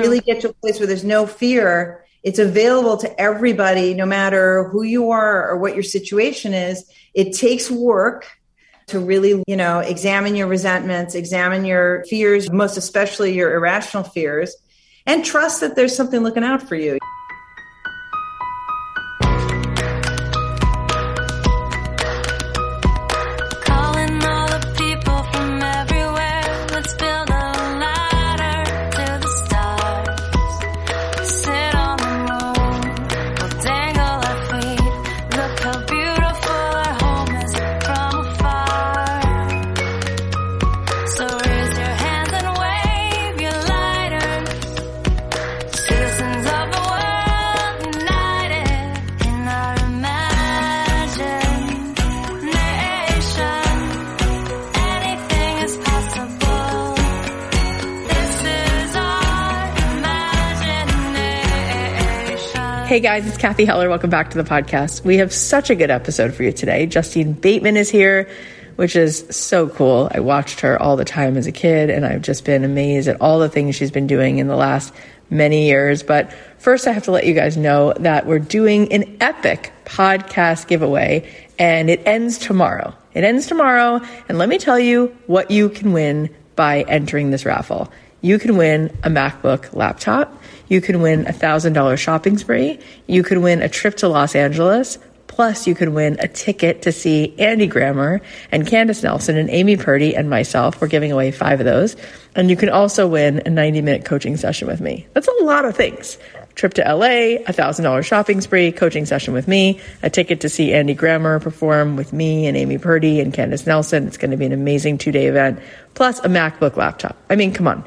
really get to a place where there's no fear, it's available to everybody, no matter who you are or what your situation is. It takes work to really, you know, examine your resentments, examine your fears, most especially your irrational fears, and trust that there's something looking out for you. Hey guys, it's Cathy Heller. Welcome back to the podcast. We have such a good episode for you today. Justine Bateman is here, which is so cool. I watched her all the time as a kid, and I've just been amazed at all the things she's been doing in the last many years. But first, I have to let you guys know that we're doing an epic podcast giveaway, and it ends tomorrow. It ends tomorrow, and let me tell you what you can win by entering this raffle. You can win a MacBook laptop you could win a $1,000 shopping spree. You could win a trip to Los Angeles. Plus, you could win a ticket to see Andy Grammer and Candice Nelson and Amy Purdy and myself. We're giving away five of those. And you can also win a 90 minute coaching session with me. That's a lot of things. Trip to LA, a $1,000 shopping spree, coaching session with me, a ticket to see Andy Grammer perform with me and Amy Purdy and Candice Nelson. It's going to be an amazing two day event, plus a MacBook laptop. I mean, come on.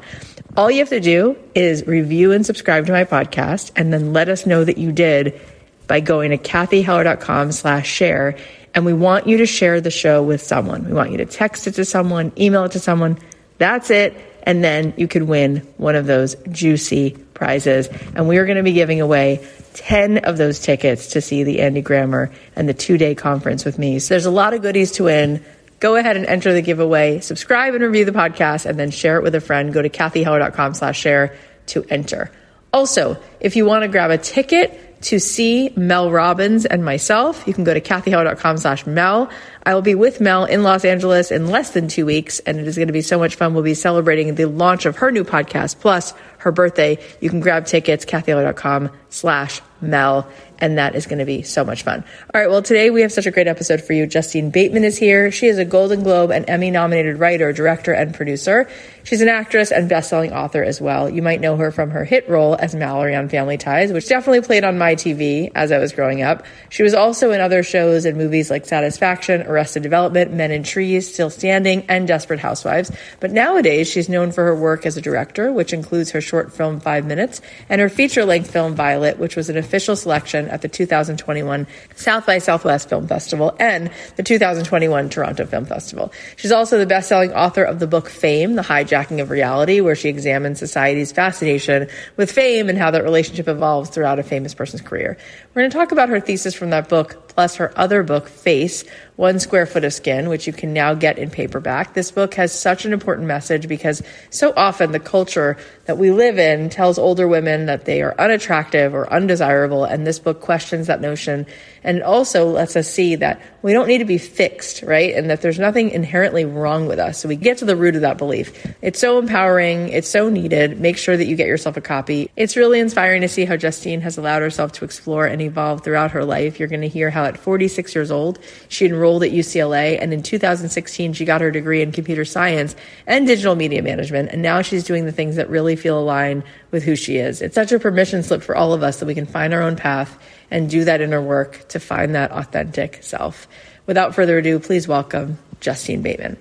All you have to do is review and subscribe to my podcast and then let us know that you did by going to cathyheller.com slash share. And we want you to share the show with someone. We want you to text it to someone, email it to someone. That's it. And then you could win one of those juicy prizes. And we are going to be giving away 10 of those tickets to see the Andy Grammer and the two day conference with me. So there's a lot of goodies to win go ahead and enter the giveaway, subscribe and review the podcast, and then share it with a friend. Go to cathyheller.com slash share to enter. Also, if you want to grab a ticket to see Mel Robbins and myself, you can go to cathyheller.com slash Mel. I will be with Mel in Los Angeles in less than two weeks, and it is going to be so much fun. We'll be celebrating the launch of her new podcast, plus her birthday. You can grab tickets, cathyheller.com slash Mel and that is going to be so much fun. All right, well, today we have such a great episode for you. Justine Bateman is here. She is a Golden Globe and Emmy nominated writer, director, and producer. She's an actress and best-selling author as well. You might know her from her hit role as Mallory on Family Ties, which definitely played on my TV as I was growing up. She was also in other shows and movies like Satisfaction, Arrested Development, Men in Trees, Still Standing, and Desperate Housewives. But nowadays, she's known for her work as a director, which includes her short film Five Minutes and her feature-length film Violet, which was an official selection at the 2021 South by Southwest Film Festival and the 2021 Toronto Film Festival. She's also the best-selling author of the book Fame, The Hijacking of Reality, where she examines society's fascination with fame and how that relationship evolves throughout a famous person's career. We're going to talk about her thesis from that book, plus her other book, Face, One Square Foot of Skin, which you can now get in paperback. This book has such an important message because so often the culture that we live in tells older women that they are unattractive or undesirable, and this book questions that notion and also lets us see that we don't need to be fixed, right? And that there's nothing inherently wrong with us. So we get to the root of that belief. It's so empowering. It's so needed. Make sure that you get yourself a copy. It's really inspiring to see how Justine has allowed herself to explore and evolve throughout her life. You're going to hear how at 46 years old, she enrolled at UCLA and in 2016, she got her degree in computer science and digital media management. And now she's doing the things that really feel aligned with who she is. It's such a permission slip for all of us that we can find our own path and do that inner work to find that authentic self. Without further ado, please welcome Justine Bateman.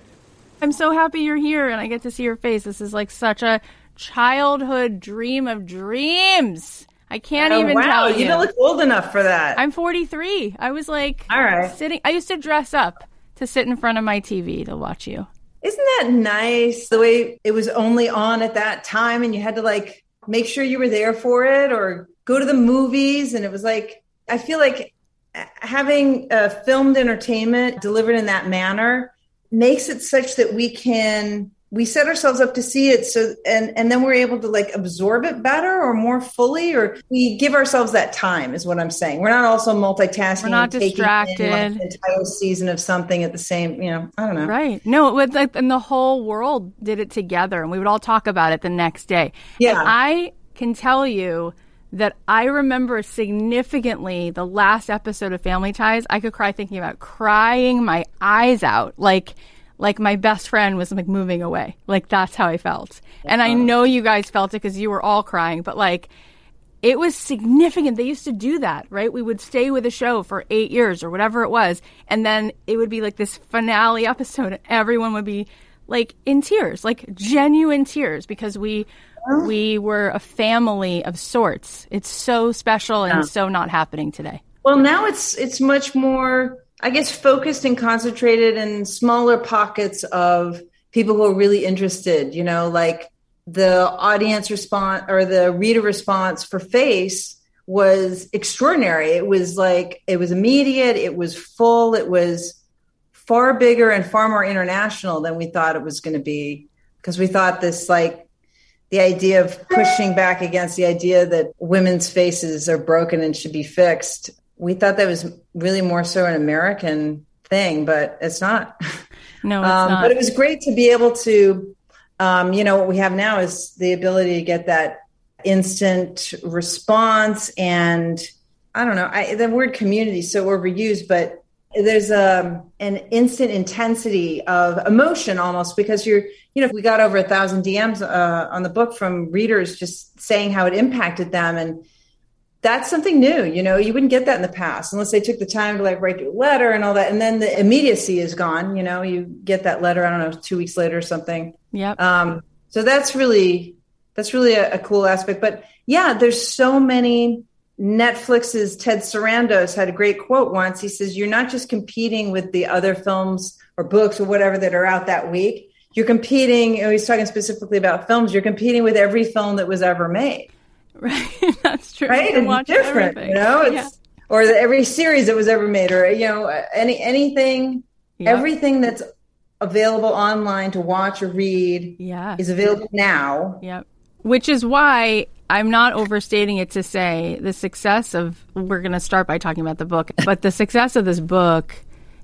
I'm so happy you're here and I get to see your face. This is like such a childhood dream of dreams. I can't oh, even wow. tell you. You don't look old enough for that. I'm 43. I was like, all right, sitting. I used to dress up to sit in front of my TV to watch you. Isn't that nice? The way it was only on at that time, and you had to like make sure you were there for it, or go to the movies, and it was like I feel like having uh, filmed entertainment delivered in that manner makes it such that we can we set ourselves up to see it so and and then we're able to like absorb it better or more fully or we give ourselves that time is what i'm saying. We're not also multitasking we're not distracted in, like, entire season of something at the same you know i don't know. Right. No it was like and the whole world did it together and we would all talk about it the next day. Yeah. And i can tell you that I remember significantly the last episode of Family Ties. I could cry thinking about crying my eyes out. Like like my best friend was like moving away. Like that's how I felt. And I know you guys felt it because you were all crying, but like it was significant. They used to do that, right? We would stay with a show for eight years or whatever it was. And then it would be like this finale episode and everyone would be like in tears, like genuine tears because we we were a family of sorts. It's so special and yeah. so not happening today. Well, now it's it's much more I guess, focused and concentrated in smaller pockets of people who are really interested, you know, like the audience response or the reader response for Face was extraordinary. It was like, it was immediate, it was full, it was far bigger and far more international than we thought it was going to be. Because we thought this, like, the idea of pushing back against the idea that women's faces are broken and should be fixed we thought that was really more so an American thing, but it's not. No, it's um, not. But it was great to be able to, um, you know, what we have now is the ability to get that instant response and I don't know, I, the word community is so overused, but there's a, um, an instant intensity of emotion almost because you're, you know, we got over a thousand DMs uh, on the book from readers just saying how it impacted them and that's something new. You know, you wouldn't get that in the past unless they took the time to like write you a letter and all that. And then the immediacy is gone. You know, you get that letter, I don't know, two weeks later or something. Yeah. Um, so that's really, that's really a, a cool aspect. But yeah, there's so many Netflix's Ted Sarandos had a great quote once. He says, You're not just competing with the other films or books or whatever that are out that week. You're competing, know, he's talking specifically about films, you're competing with every film that was ever made. Right. That's true. Right. It's different, everything. you know, it's, yeah. or the, every series that was ever made or, you know, any, anything, yep. everything that's available online to watch or read yeah. is available now. Yep. Which is why I'm not overstating it to say the success of, we're going to start by talking about the book, but the success of this book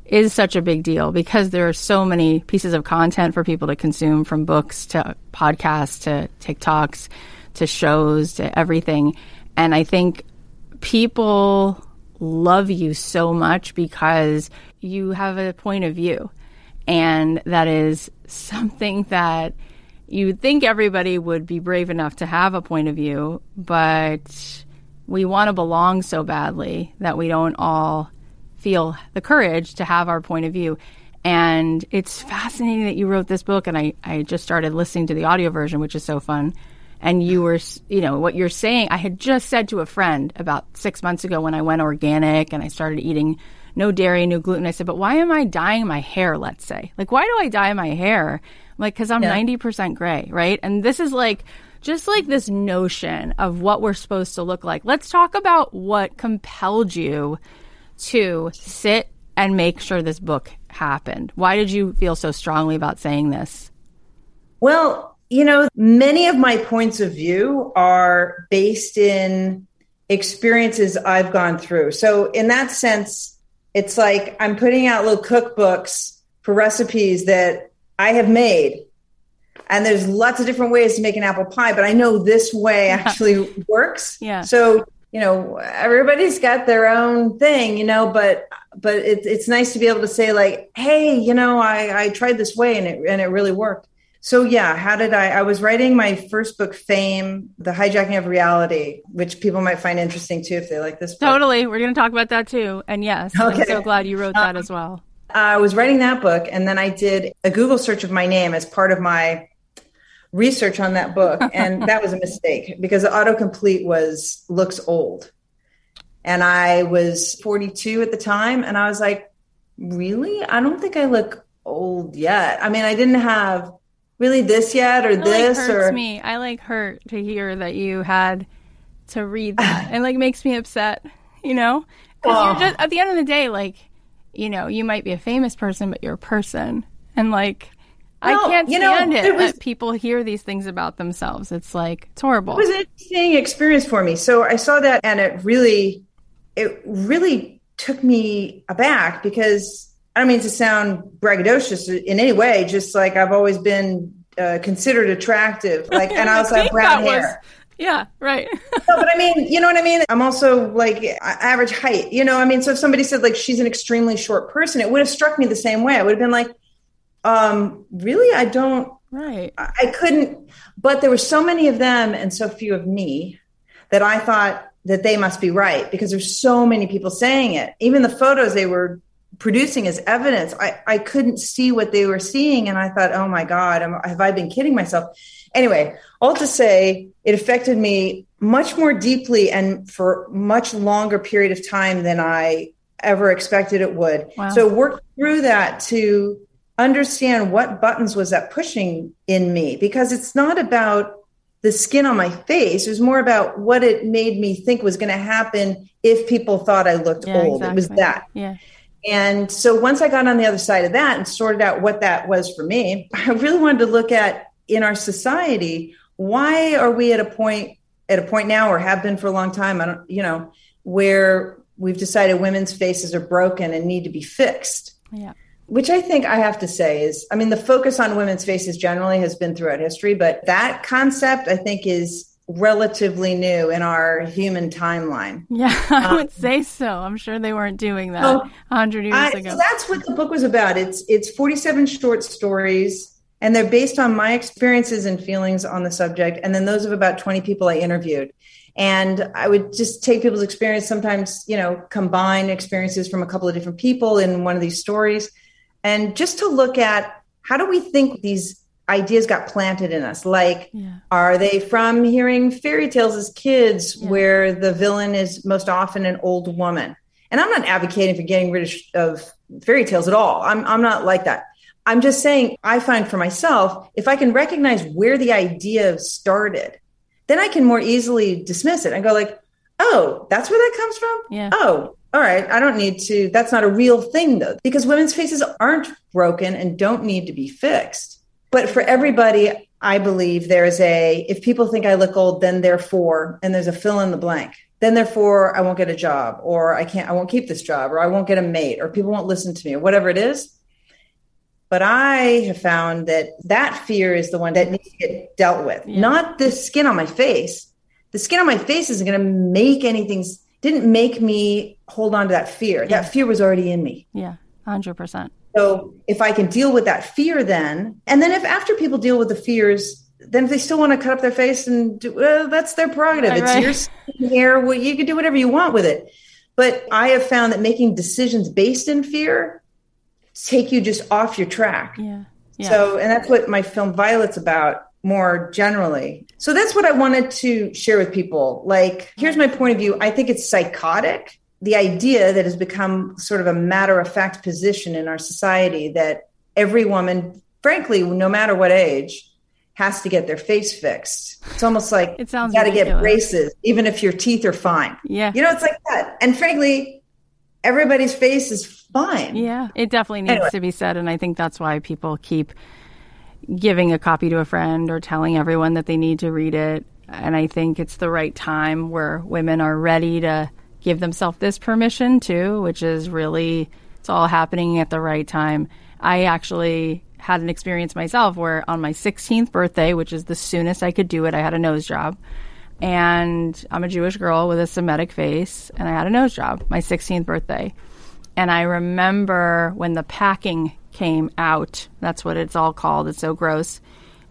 is such a big deal because there are so many pieces of content for people to consume from books to podcasts to TikToks to shows to everything. And I think people love you so much because you have a point of view. And that is something that you think everybody would be brave enough to have a point of view, but we want to belong so badly that we don't all feel the courage to have our point of view. And it's fascinating that you wrote this book, and I, I just started listening to the audio version, which is so fun and you were, you know, what you're saying, I had just said to a friend about six months ago when I went organic and I started eating no dairy, no gluten. I said, but why am I dyeing my hair, let's say? Like, why do I dye my hair? I'm like, because I'm yeah. 90% gray, right? And this is like, just like this notion of what we're supposed to look like. Let's talk about what compelled you to sit and make sure this book happened. Why did you feel so strongly about saying this? Well, you know, many of my points of view are based in experiences I've gone through. So, in that sense, it's like I'm putting out little cookbooks for recipes that I have made. And there's lots of different ways to make an apple pie, but I know this way actually works. Yeah. So, you know, everybody's got their own thing, you know, but but it, it's nice to be able to say like, hey, you know, I, I tried this way and it and it really worked. So yeah, how did I? I was writing my first book, Fame: The Hijacking of Reality, which people might find interesting too if they like this. Book. Totally, we're going to talk about that too. And yes, okay. I'm so glad you wrote that um, as well. I was writing that book, and then I did a Google search of my name as part of my research on that book, and that was a mistake because the autocomplete was looks old, and I was 42 at the time, and I was like, really? I don't think I look old yet. I mean, I didn't have really this yet or it, this like, hurts or me. I like hurt to hear that you had to read that. it like makes me upset, you know? Because oh. you're just at the end of the day, like, you know, you might be a famous person, but you're a person, and like, I can't you know, stand it. it was- that people hear these things about themselves. It's like it's horrible. It was an interesting experience for me. So I saw that and it really, it really took me aback because I don't mean to sound braggadocious in any way, just like I've always been uh, considered attractive. Like, and I also have brown hair. was- yeah, right. No, but I mean, you know what I mean? I'm also like average height, you know, I mean, so if somebody said like she's an extremely short person, it would have struck me the same way. I would have been like, um, really? I don't, right. I I couldn't, but there were so many of them and so few of me that I thought that they must be right because there's so many people saying it. Even the photos they were producing as evidence, I, I couldn't see what they were seeing. And I thought, oh my God, am, have I been kidding myself? Anyway, all to say, it affected me much more deeply and for much longer period of time than I ever expected it would. Wow. So work through that to understand what buttons was that pushing in me because it's not about the skin on my face. It was more about what it made me think was going to happen if people thought I looked Yeah, old. It was that. Yeah. And so once I got on the other side of that and sorted out what that was for me, I really wanted to look at in our society, why are we at a point at a point now or have been for a long time, I don't you know, where we've decided women's faces are broken and need to be fixed. Yeah. Which I think I have to say is, I mean, the focus on women's faces generally has been throughout history, but that concept I think is relatively new in our human timeline. Yeah, I would um, say so. I'm sure they weren't doing that a Oh, hundred years I, ago. so that's what the book was about. It's it's 47 short stories, and they're based on my experiences and feelings on the subject, and then those of about 20 people I interviewed. And I would just take people's experience, sometimes you know, combine experiences from a couple of different people in one of these stories, and just to look at how do we think these ideas got planted in us. Like Yeah. are they from hearing fairy tales as kids Yeah. where the villain is most often an old woman? And i'm not advocating for getting rid of, of fairy tales at all. I'm, I'm not like that. I'm just saying i find for myself if i can recognize where the idea started then i can more easily dismiss it and go like oh that's where that comes from? Yeah. oh all right. I don't need to that's not a real thing though because women's faces aren't broken and don't need to be fixed but for everybody i believe there's a if people think i look old then therefore and there's a fill in the blank then therefore i won't get a job or i can't i won't keep this job or i won't get a mate or people won't listen to me or whatever it is but i have found that that fear is the one that needs to get dealt with Yeah. not the skin on my face the skin on my face isn't going to make anything didn't make me hold on to that fear Yeah. that fear was already in me Yeah, hundred percent. So if I can deal with that fear, then, and then if after people deal with the fears, then if they still want to cut up their face and do, well, that's their prerogative. Right, it's right. your skin hair. Well, you can do whatever you want with it. But I have found that making decisions based in fear take you just off your track. Yeah. Yeah. So, and that's what my film Violet's about more generally. So that's what I wanted to share with people. Like, here's my point of view. I think it's psychotic. The idea that has become sort of a matter of fact position in our society that every woman, frankly, no matter what age, has to get their face fixed. It's almost like It sounds you got to get braces, even if your teeth are fine. yeah. You know, it's like that. And frankly, everybody's face is fine. Yeah, it definitely needs Anyway. to be said. And I think that's why people keep giving a copy to a friend or telling everyone that they need to read it. And I think it's the right time where women are ready to give themselves this permission too, which is really, it's all happening at the right time. I actually had an experience myself where on my 16th birthday, which is the soonest I could do it, I had a nose job. And I'm a Jewish girl with a Semitic face, and I had a nose job, my 16th birthday. And I remember when the packing came out, that's what it's all called, it's so gross.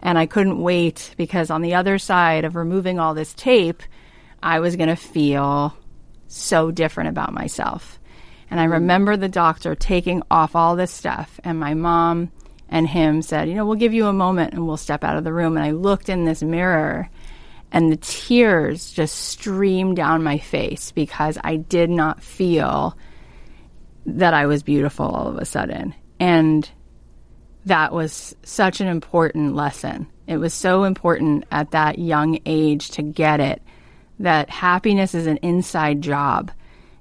And I couldn't wait because on the other side of removing all this tape, I was going to feel so different about myself. And I remember the doctor taking off all this stuff, and my mom and him said, You know, we'll give you a moment and we'll step out of the room. And I looked in this mirror, and the tears just streamed down my face because I did not feel that I was beautiful all of a sudden. And that was such an important lesson. It was so important at that young age to get it that happiness is an inside job.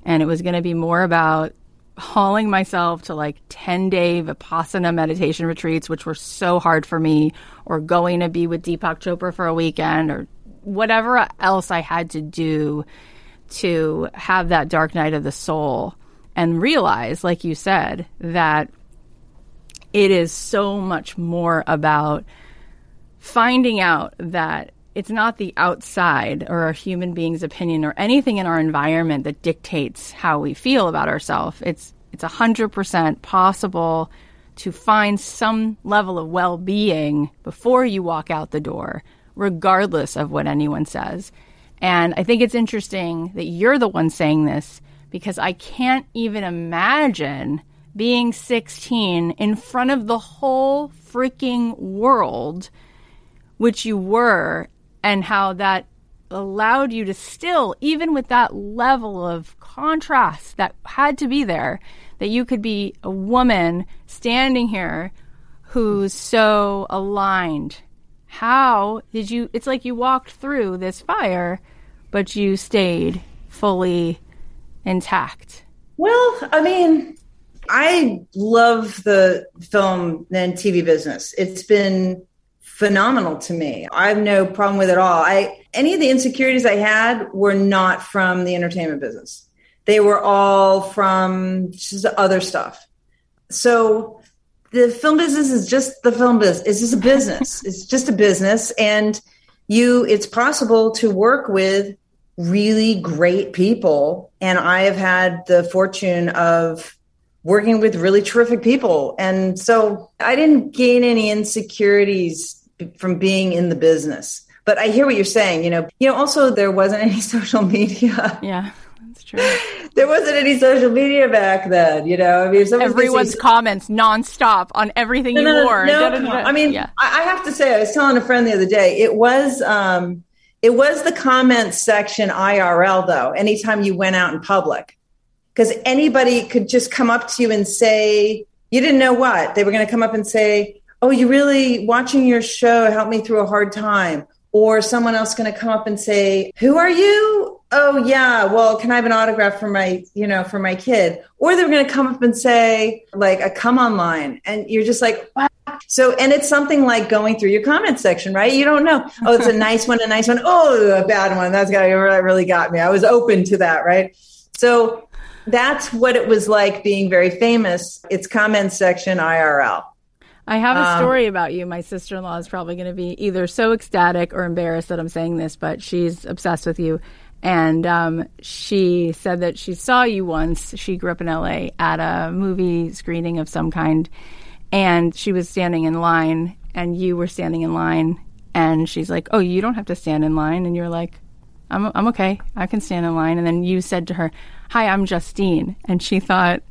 And it was going to be more about hauling myself to like 10 day Vipassana meditation retreats, which were so hard for me, or going to be with Deepak Chopra for a weekend, or whatever else I had to do to have that dark night of the soul and realize, like you said, that it is so much more about finding out that it's not the outside or a human being's opinion or anything in our environment that dictates how we feel about ourselves. It's it's a hundred percent possible to find some level of well being before you walk out the door, regardless of what anyone says. And I think it's interesting that you're the one saying this because I can't even imagine being 16 in front of the whole freaking world, which you were, and how that allowed you to still, even with that level of contrast that had to be there, that you could be a woman standing here who's so aligned. How did you? It's like you walked through this fire, but you stayed fully intact. Well, I mean, I love the film and TV business. It's been phenomenal to me. I have no problem with it all. I any of the insecurities I had were not from the entertainment business. They were all from just other stuff. So the film business is just the film business. It's just a business. it's just a business and you it's possible to work with really great people and I have had the fortune of working with really terrific people. And so I didn't gain any insecurities from being in the business. But I hear what you're saying. You know, you know. Also, there wasn't any social media. Yeah, that's true. there wasn't any social media back then. You know, I mean, everyone's comments nonstop on everything no, you no, wore. No, I mean, yeah. I have to say, I was telling a friend the other day. It was. um it was the comments section IRL though, anytime you went out in public. Because anybody could just come up to you and say, you didn't know what. They were going to come up and say, oh, you really watching your show helped me through a hard time. Or someone else going to come up and say, who are you? Oh yeah, well, can I have an autograph for my, you know, for my kid? Or they're going to come up and say like a come online and you're just like, wow. So, and it's something like going through your comment section, right? You don't know. Oh, it's a nice one, a nice one. Oh, a bad one. That's got that really got me. I was open to that, right? So that's what it was like being very famous. It's comment section IRL. I have a um, story um, about you. My sister in law is probably going to be either so ecstatic or embarrassed that I'm saying this, but she's obsessed with you. And um, she said that she saw you once. She grew up in LA at a movie screening of some kind. And she was standing in line, and you were standing in line. And she's like, Oh, you don't have to stand in line. And you're like, I'm, I'm okay. I can stand in line. And then you said to her, Hi, I'm Justine. And she thought,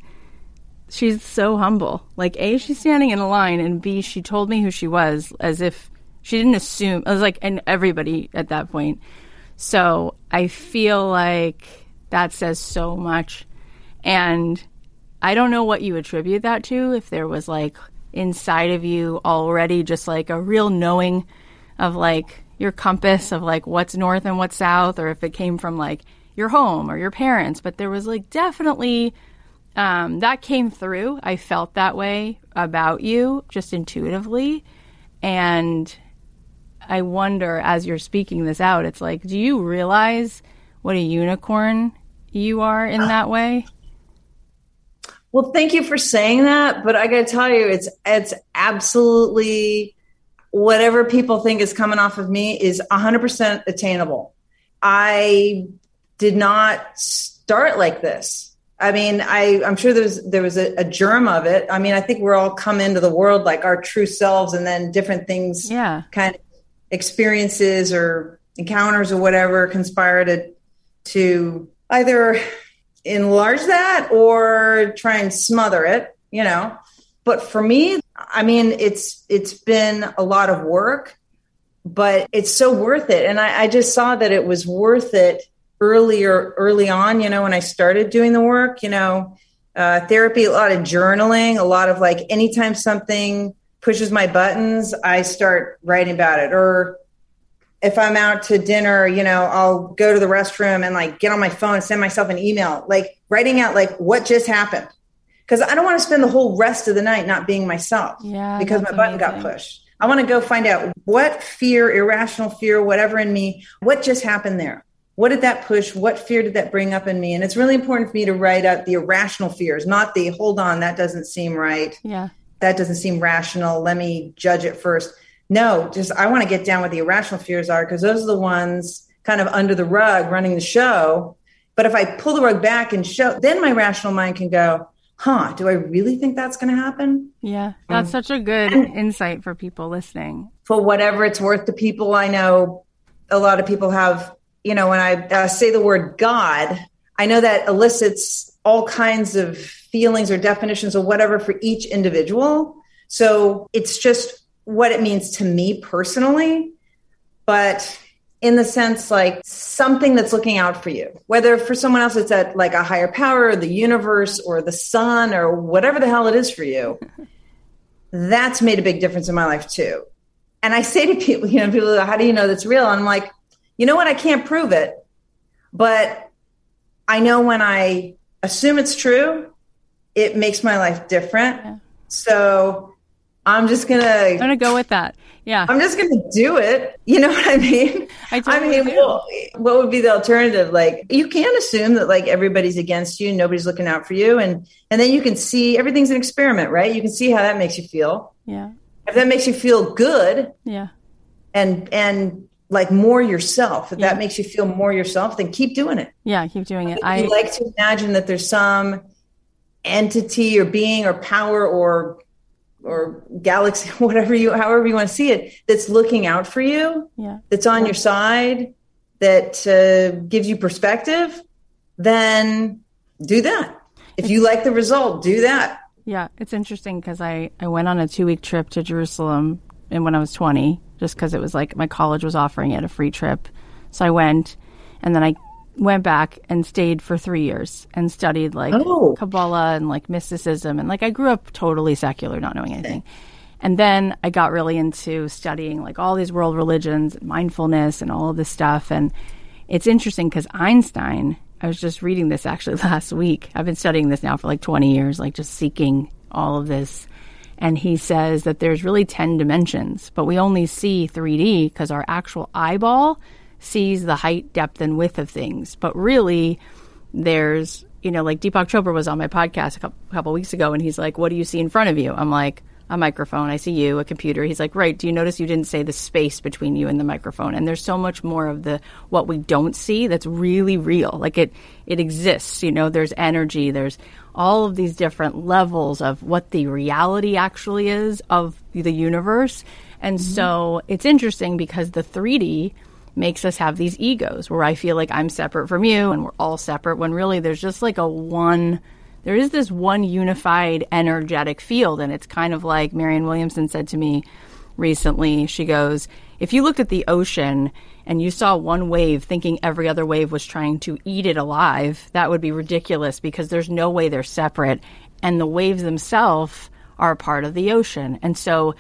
she's so humble. Like A, she's standing in a line, and B, she told me who she was as if she didn't assume. I was like, and everybody at that point. So I feel like that says so much, and I don't know what you attribute that to. If there was like inside of you already just like a real knowing of like your compass of like what's north and what's south, or if it came from like your home or your parents, but there was like definitely um, that came through. I felt that way about you just intuitively. And I wonder as you're speaking this out, it's like, do you realize what a unicorn you are in that way? Well, thank you for saying that, but I got to tell you, it's it's absolutely whatever people think is coming off of me is 100% attainable. I did not start like this. I mean, I, I'm sure there's there was a, a, germ of it. I mean, I think we're all come into the world like our true selves, and then different things, yeah, kind of experiences or encounters or whatever conspire to to either enlarge that or try and smother it, you know. But for me, I mean, it's it's been a lot of work, but it's so worth it. And I, I just saw that it was worth it earlier early on you know when i started doing the work you know uh, therapy a lot of journaling a lot of like anytime something pushes my buttons i start writing about it or if i'm out to dinner you know i'll go to the restroom and like get on my phone send myself an email like writing out like what just happened because I don't want to spend the whole rest of the night not being myself Yeah, because my button got pushed. I want to go find out what fear, irrational fear, whatever in me, what just happened there? What did that push? What fear did that bring up in me? And it's really important for me to write out the irrational fears, not the hold on, that doesn't seem right. Yeah. That doesn't seem rational. Let me judge it first. No, just I want to get down what the irrational fears are because those are the ones kind of under the rug running the show. But if I pull the rug back and show, then my rational mind can go, huh, do I really think that's going to happen? Yeah. That's mm. such a good insight for people listening. For whatever it's worth to people, I know a lot of people have, you know, when I uh, say the word God, I know that elicits all kinds of feelings or definitions or whatever for each individual. So it's just what it means to me personally. But in the sense like something that's looking out for you whether for someone else it's at like a higher power or the universe or the sun or whatever the hell it is for you that's made a big difference in my life too and i say to people you know people how do you know that's real and i'm like you know what i can't prove it but i know when i assume it's true it makes my life different Yeah. so i'm just gonna I'm to go with that. Yeah. I'm just to do it. You know what I mean? I totally mean, well, what would be the alternative? Like, you can assume that like everybody's against you, nobody's looking out for you, and and then you can see everything's an experiment, right? You can see how that makes you feel. Yeah. If that makes you feel good Yeah. and and like more yourself, if Yeah. that makes you feel more yourself, then keep doing it. Yeah. Keep doing it. I like to imagine that there's some entity or being or power or or galaxy, whatever you, however you want to see it, that's looking out for you yeah. that's on your side that uh, gives you perspective, then do that. If you like the result, do that. Yeah, it's interesting because I, I went on a two week trip to Jerusalem and when I was 20, just because it was like my college was offering it a free trip. So I went and then I went back and stayed for three years and studied like Oh. Kabbalah and like mysticism. And like I grew up totally secular, not knowing anything. And then I got really into studying like all these world religions, mindfulness, and all of this stuff. And it's interesting because Einstein, I was just reading this actually last week. I've been studying this now for like 20 years, like just seeking all of this. And he says that there's really 10 dimensions, but we only see 3D because our actual eyeball sees the height, depth, and width of things. But really, there's, you know, like Deepak Chopra was on my podcast a couple, couple weeks ago, and he's like, What do you see in front of you? I'm like, a microphone. I see you, a computer. He's like, right. Do you notice you didn't say the space between you and the microphone? And there's so much more of the what we don't see that's really real. Like it, it exists. You know, there's energy. There's all of these different levels of what the reality actually is of the universe. And mm-hmm. so it's interesting because the 3D makes us have these egos where I feel like I'm separate from you and we're all separate when really there's just like a one there is this one unified energetic field and it's kind of like Marianne Williamson said to me recently she goes if you looked at the ocean and you saw one wave thinking every other wave was trying to eat it alive that would be ridiculous because there's no way they're separate and the waves themselves are a part of the ocean and so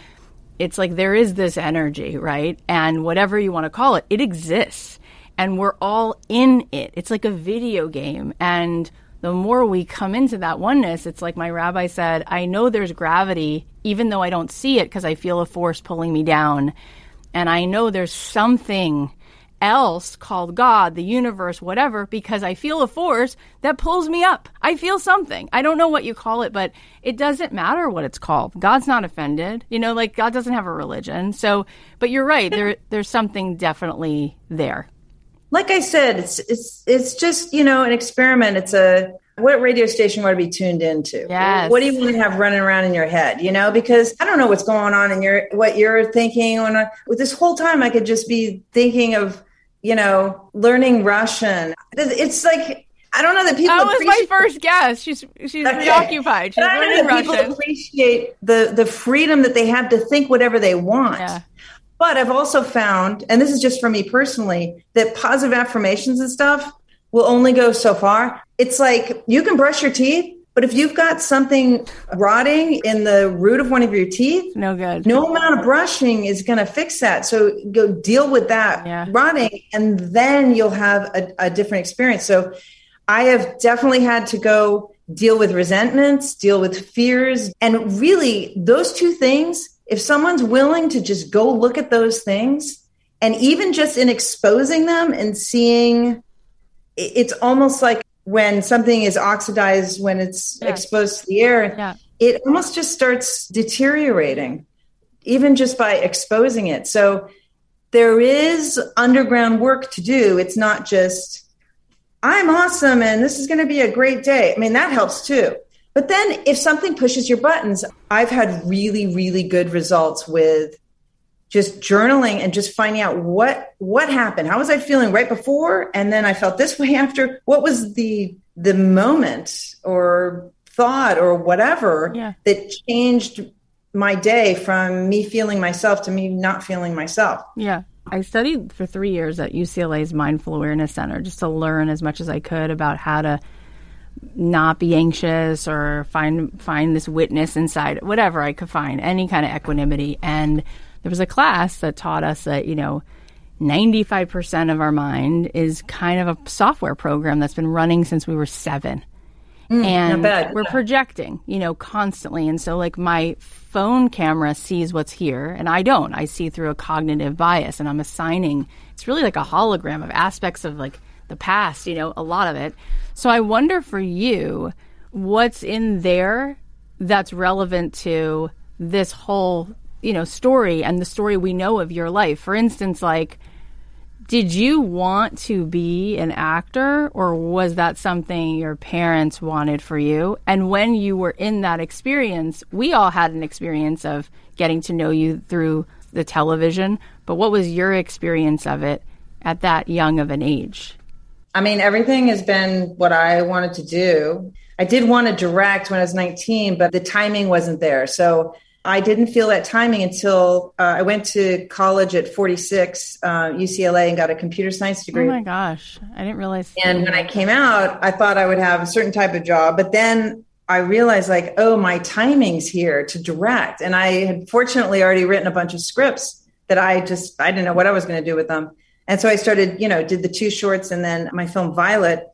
it's like there is this energy, right? And whatever you want to call it, it exists. And we're all in it. It's like a video game. And the more we come into that oneness, it's like my rabbi said, I know there's gravity, even though I don't see it because I feel a force pulling me down. And I know there's something else called God, the universe, whatever, because I feel a force that pulls me up. I feel something. I don't know what you call it, but it doesn't matter what it's called. God's not offended. You know, like God doesn't have a religion. So, but you're right. There, there's something definitely there. Like I said, it's it's it's just you know an experiment. It's a what radio station want to be tuned into. Yes. What do you want to have running around in your head? You know, because I don't know what's going on in your what you're thinking. When I, with this whole time, I could just be thinking of you know learning Russian. It's like I don't know that people. That was my first guess. She's she's Okay. preoccupied. She's I don't know that people appreciate the the freedom that they have to think whatever they want. Yeah. But I've also found, and this is just for me personally, that positive affirmations and stuff will only go so far. It's like you can brush your teeth, but if you've got something rotting in the root of one of your teeth, No good. no amount of brushing is going to fix that. So go deal with that Yeah. rotting, and then you'll have a, a different experience. So I have definitely had to go deal with resentments, deal with fears. And really, those two things, if someone's willing to just go look at those things, and even just in exposing them and seeing, it's almost like when something is oxidized, when it's exposed to the air, yeah. it almost just starts deteriorating, even just by exposing it. So there is underground work to do. It's not just, I'm awesome and this is going to be a great day. I mean, that helps too. But then if something pushes your buttons, I've had really, really good results with just journaling and just finding out what what happened. How was i feeling right before? And then i felt this way after. What was the the moment or thought or whatever yeah. that changed my day from me feeling myself to me not feeling myself? Yeah. I studied for three years at ucla's mindful awareness center just to learn as much as i could about how to not be anxious or find find this witness inside whatever i could find any kind of equanimity and there was a class that taught us that, you know, 95% of our mind is kind of a software program that's been running since we were seven. Mm, and we're projecting, you know, constantly. And so, like, my phone camera sees what's here, and I don't. I see through a cognitive bias, and I'm assigning. It's really like a hologram of aspects of like the past, you know, a lot of it. So, I wonder for you, what's in there that's relevant to this whole you know story and the story we know of your life? For instance like did you want to be an actor or was that something your parents wanted for you? And when you were in that experience we all had an experience of getting to know you through the television but what was your experience of it at that young of an age i mean everything has been what i wanted to do. I did want to direct when i was 19 but the timing wasn't there. So I didn't feel that timing until uh, I went to college at 46, uh, UCLA, and got a computer science degree. Oh my gosh, I didn't realize. And when I came out, I thought I would have a certain type of job, but then I realized, like, oh, my timing's here to direct, and I had fortunately already written a bunch of scripts that I just I didn't know what I was going to do with them, and so I started, you know, did the two shorts and then my film Violet,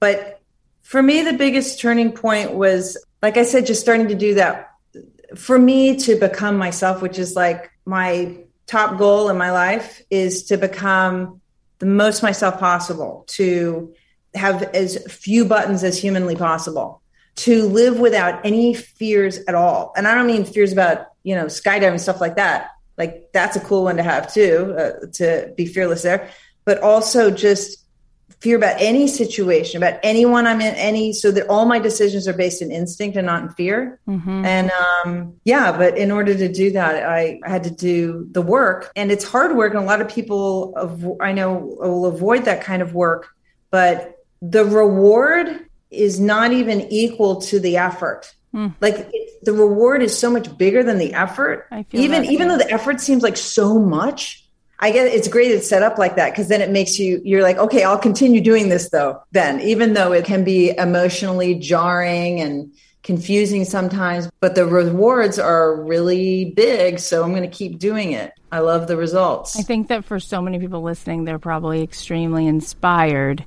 but for me, the biggest turning point was, like I said, just starting to do that for me to become myself, which is like my top goal in my life, is to become the most myself possible, to have as few buttons as humanly possible, to live without any fears at all. And I don't mean fears about, you know, skydiving, stuff like that. Like that's a cool one to have too, uh, to be fearless there. But also just fear about any situation, about anyone I'm in, any, so that all my decisions are based in instinct and not in fear. Mm-hmm. And um, yeah, but in order to do that, I had to do the work. And it's hard work. And a lot of people I know will avoid that kind of work. But the reward is not even equal to the effort. Mm. Like the reward is so much bigger than the effort. even even though the effort seems like so much, I guess it's great it's set up like that because then it makes you you're like, okay, I'll continue doing this though, then, even though it can be emotionally jarring and confusing sometimes, but the rewards are really big. So I'm going to keep doing it. I love the results. I think that for so many people listening, they're probably extremely inspired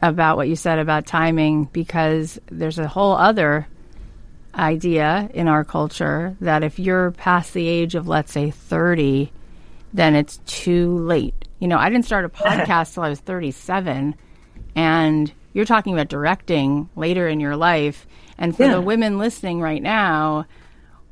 about what you said about timing because there's a whole other idea in our culture that if you're past the age of, let's say, 30, then it's too late. You know, I didn't start a podcast till I was 37, and you're talking about directing later in your life. And for yeah. the women listening right now,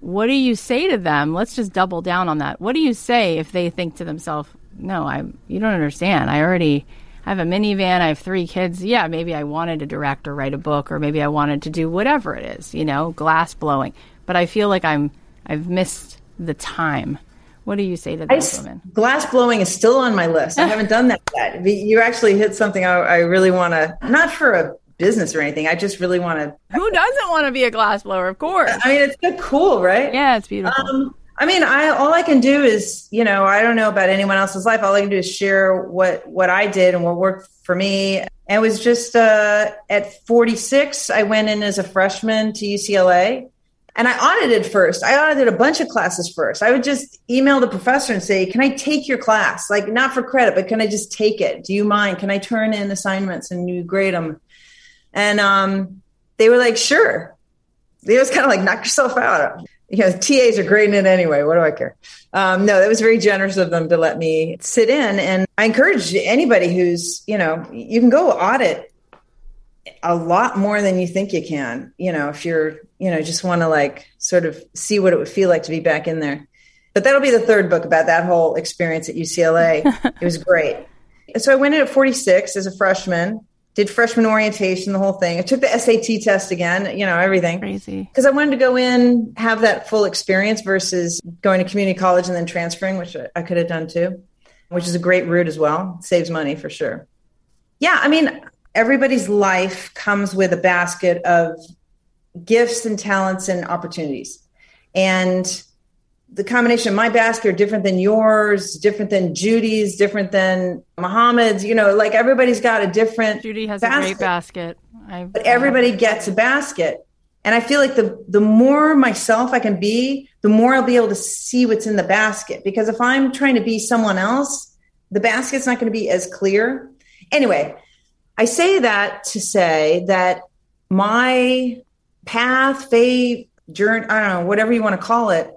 what do you say to them? Let's just double down on that. What do you say if they think to themselves, "No, I you don't understand. I already have a minivan, I have 3 kids. Yeah, maybe I wanted to direct or write a book or maybe I wanted to do whatever it is, you know, glass blowing. But I feel like I'm I've missed the time." What do you say to those I, women? Glass blowing is still on my list. I haven't done that yet. You actually hit something I, I really want to, not for a business or anything. I just really want to. Who doesn't want to be a glass blower? Of course. I mean, it's so cool, right? Yeah, it's beautiful. Um, I mean, I all I can do is, you know, I don't know about anyone else's life. All I can do is share what what I did and what worked for me. And it was just uh, at 46, I went in as a freshman to UCLA and I audited first. I audited a bunch of classes first. I would just email the professor and say, Can I take your class? Like, not for credit, but can I just take it? Do you mind? Can I turn in assignments and you grade them? And um, they were like, sure. It was kind of like, knock yourself out. You know, TAs are grading it anyway. What do I care? Um, no, that was very generous of them to let me sit in. And I encourage anybody who's, you know, you can go audit a lot more than you think you can, you know, if you're, you know, just want to like sort of see what it would feel like to be back in there. But that'll be the third book about that whole experience at UCLA. it was great. So I went in at 46 as a freshman did freshman orientation, the whole thing. I took the SAT test again, you know, everything. Crazy. Because I wanted to go in, have that full experience versus going to community college and then transferring, which I could have done too, which is a great route as well. Saves money for sure. Yeah, I mean, everybody's life comes with a basket of gifts and talents and opportunities. And the combination of my basket are different than yours, different than Judy's, different than Muhammad's. You know, like everybody's got a different. Judy has basket, a great basket, I've, but everybody gets a basket, and I feel like the the more myself I can be, the more I'll be able to see what's in the basket. Because if I'm trying to be someone else, the basket's not going to be as clear. Anyway, I say that to say that my path, fate, journey, I don't know, whatever you want to call it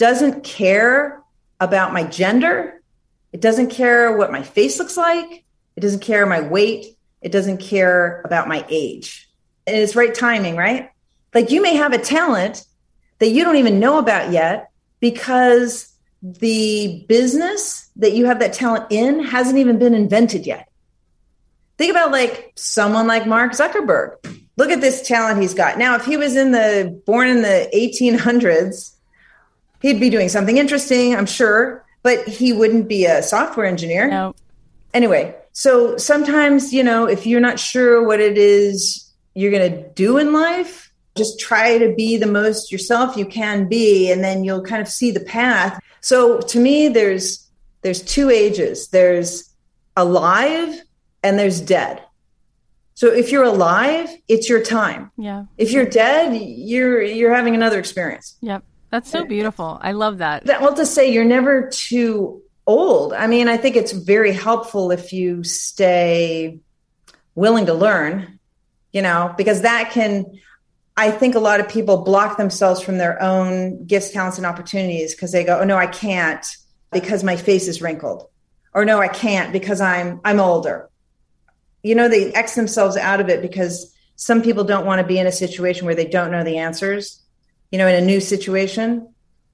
doesn't care about my gender. It doesn't care what my face looks like. It doesn't care my weight. It doesn't care about my age. And it's right timing, right? Like you may have a talent that you don't even know about yet because the business that you have that talent in hasn't even been invented yet. Think about like someone like Mark Zuckerberg. Look at this talent he's got. Now, if he was in the born in the 1800s, he'd be doing something interesting, I'm sure, but he wouldn't be a software engineer. No. Anyway, so sometimes, you know, if you're not sure what it is you're going to do in life, just try to be the most yourself you can be and then you'll kind of see the path. So to me there's there's two ages. There's alive and there's dead. So if you're alive, it's your time. Yeah. If you're dead, you're you're having another experience. Yep. That's so beautiful. I love that. that. Well, to say you're never too old. I mean, I think it's very helpful if you stay willing to learn, you know, because that can, I think a lot of people block themselves from their own gifts, talents, and opportunities because they go, oh, no, I can't because my face is wrinkled. Or no, I can't because I'm I'm older. You know, they X themselves out of it because some people don't want to be in a situation where they don't know the answers you know, in a new situation.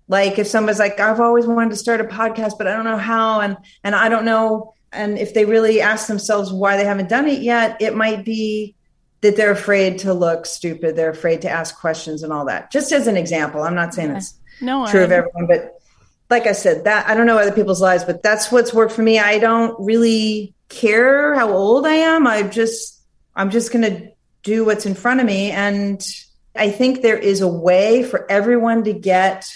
Like if somebody's like, I've always wanted to start a podcast, but I don't know how, and and I don't know, and if they really ask themselves why they haven't done it yet, it might be that they're afraid to look stupid, they're afraid to ask questions and all that. Just as an example, I'm not saying it's no, true of everyone, but like I said, that I don't know other people's lives, but that's what's worked for me. I don't really care how old I am. I just I'm just going to do what's in front of me and I think there is a way for everyone to get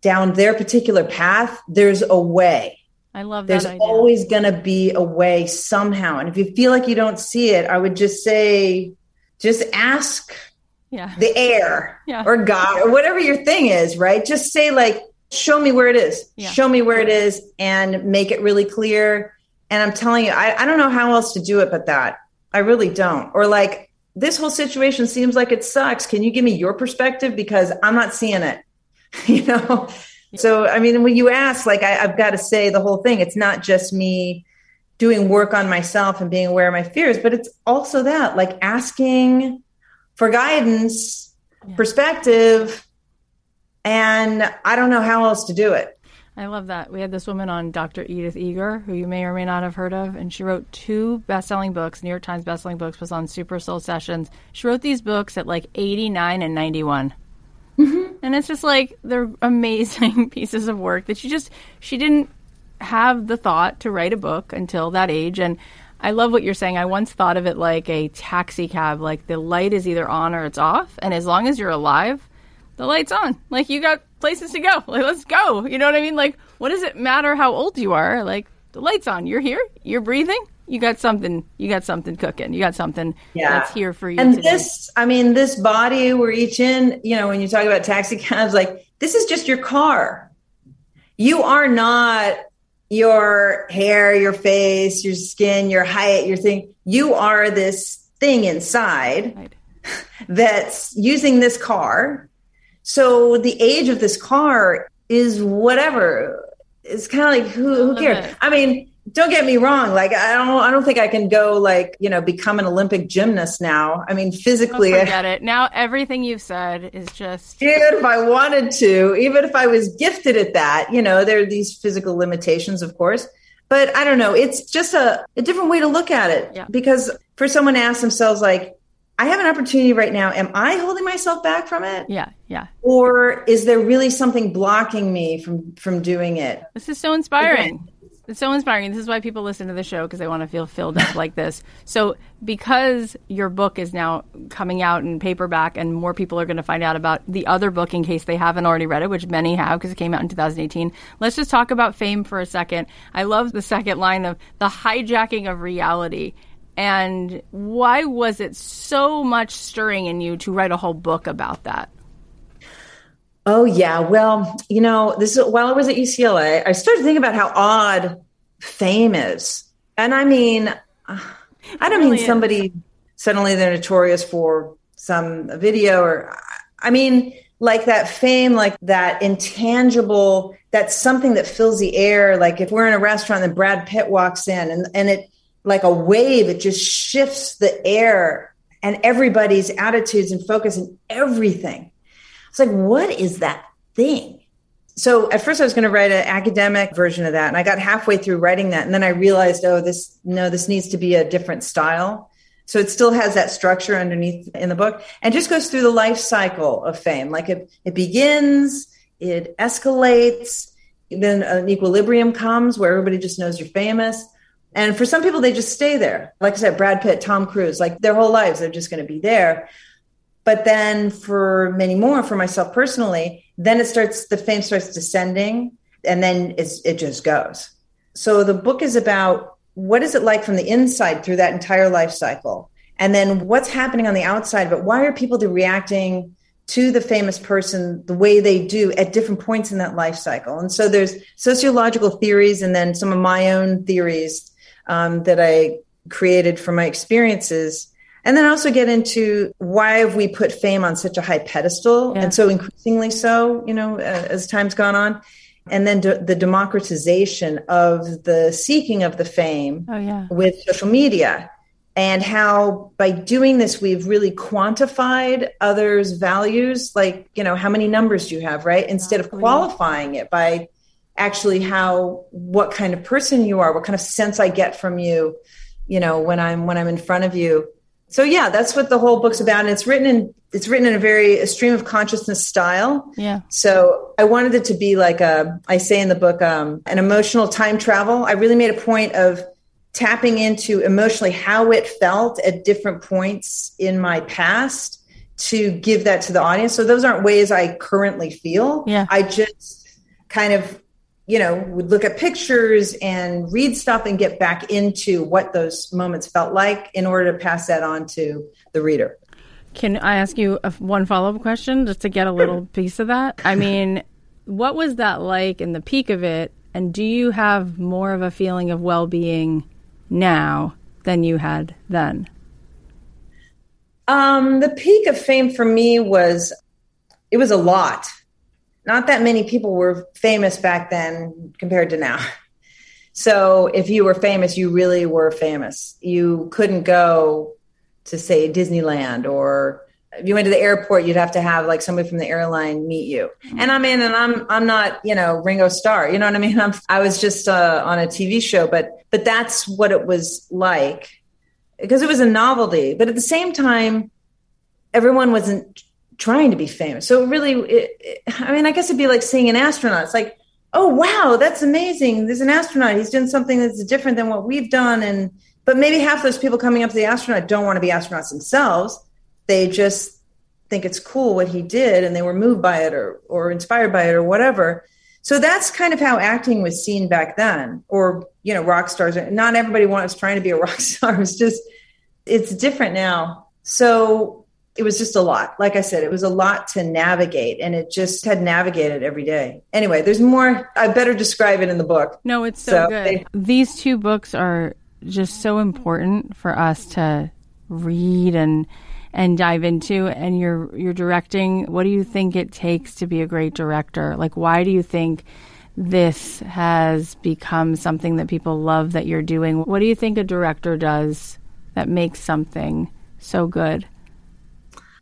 down their particular path. There's a way. I love that. There's idea. always going to be a way somehow. And if you feel like you don't see it, I would just say, just ask yeah. the air yeah. or God or whatever your thing is, right? Just say, like, show me where it is. Yeah. Show me where it is and make it really clear. And I'm telling you, I, I don't know how else to do it but that. I really don't. Or like, this whole situation seems like it sucks. Can you give me your perspective? Because I'm not seeing it, you know? So, I mean, when you ask, like, I, I've got to say the whole thing, it's not just me doing work on myself and being aware of my fears, but it's also that, like, asking for guidance, yeah. perspective, and I don't know how else to do it. I love that. We had this woman on, Dr. Edith Eger, who you may or may not have heard of, and she wrote two best-selling books. New York Times best-selling books was on Super Soul Sessions. She wrote these books at like 89 and 91. Mm-hmm. And it's just like they're amazing pieces of work that she just she didn't have the thought to write a book until that age and I love what you're saying. I once thought of it like a taxi cab, like the light is either on or it's off, and as long as you're alive, the light's on. Like you got places to go. Like let's go. You know what I mean? Like what does it matter how old you are? Like the light's on. You're here. You're breathing. You got something. You got something cooking. You got something yeah. that's here for you. And today. this, I mean, this body we're each in. You know, when you talk about taxi cabs, like this is just your car. You are not your hair, your face, your skin, your height, your thing. You are this thing inside right. that's using this car. So the age of this car is whatever. It's kind of like who, who cares? I mean, don't get me wrong like i don't i don't think i can go like you know become an olympic gymnast now i mean physically I get it now everything you've said is just dude if i wanted to even if i was gifted at that you know there are these physical limitations of course but i don't know it's just a, a different way to look at it yeah. because for someone to ask themselves like I have an opportunity right now. Am I holding myself back from it? Yeah, yeah. Or is there really something blocking me from from doing it? This is so inspiring. Again, it's so inspiring. This is why people listen to the show because they want to feel filled up like this. So, because your book is now coming out in paperback and more people are going to find out about the other book in case they haven't already read it, which many have because it came out in 2018, let's just talk about fame for a second. I love the second line of the hijacking of reality. And why was it so much stirring in you to write a whole book about that? Oh yeah, well, you know, this is while I was at UCLA, I started thinking about how odd fame is, and I mean, I don't really mean somebody is. suddenly they're notorious for some video or, I mean, like that fame, like that intangible, that's something that fills the air. Like if we're in a restaurant and Brad Pitt walks in and, and it like a wave, it just shifts the air and everybody's attitudes and focus and everything. It's like, what is that thing? So at first I was going to write an academic version of that. And I got halfway through writing that. And then I realized, oh, this, no, this needs to be a different style. So it still has that structure underneath in the book and just goes through the life cycle of fame. Like it, it begins, it escalates, then an equilibrium comes where everybody just knows you're famous. And for some people, they just stay there. Like I said, Brad Pitt, Tom Cruise, like their whole lives, they're just going to be there. But then for many more, for myself personally, then it starts, the fame starts descending and then it just goes. So the book is about what is it like from the inside through that entire life cycle? And then what's happening on the outside, but why are people reacting to the famous person the way they do at different points in that life cycle? And so there's sociological theories and then some of my own theories um, that I created from my experiences. And then also get into why have we put fame on such a high pedestal yeah. and so increasingly so you know as time's gone on. And then de- the democratization of the seeking of the fame oh, yeah. with social media and how by doing this we've really quantified others values. Like you know how many numbers do you have right? Instead of qualifying it by actually how what kind of person you are what kind of sense i get from you you know when i'm when i'm in front of you so yeah, that's what the whole book's about. And it's written in it's written in a very a stream of consciousness style. Yeah. So I wanted it to be like a I say in the book, um, an emotional time travel. I really made a point of tapping into emotionally how it felt at different points in my past to give that to the audience. So those aren't ways I currently feel. Yeah. I just kind of you know, would look at pictures and read stuff and get back into what those moments felt like in order to pass that on to the reader. Can I ask you a, one follow up question just to get a little piece of that? I mean, what was that like in the peak of it? And do you have more of a feeling of well being now than you had then? Um, the peak of fame for me was it was a lot not that many people were famous back then compared to now. So if you were famous, you really were famous. You couldn't go to say Disneyland or if you went to the airport, you'd have to have like somebody from the airline meet you. And I'm in, and I'm I'm not you know Ringo Starr. You know what I mean? I'm, I was just uh, on a TV show, but but that's what it was like because it was a novelty. But at the same time, everyone wasn't trying to be famous. So really, it, it, I mean, I guess it'd be like seeing an astronaut. It's like, oh wow, that's amazing. There's an astronaut. He's doing something that's different than what we've done. And but maybe half those people coming up to the astronaut don't want to be astronauts themselves. They just think it's cool what he did, and they were moved by it or or inspired by it or whatever. So that's kind of how acting was seen back then, or you know, rock stars. Not everybody was trying to be a rock star. It's just it's different now. So it was just a lot. Like I said, it was a lot to navigate and it just had navigated every day. Anyway, there's more. I better describe it in the book. No, it's so, so good. They, These two books are just so important for us to read and and dive into and you're you're directing what do you think it takes to be a great director like why do you think this has become something that people love that you're doing what do you think a director does that makes something so good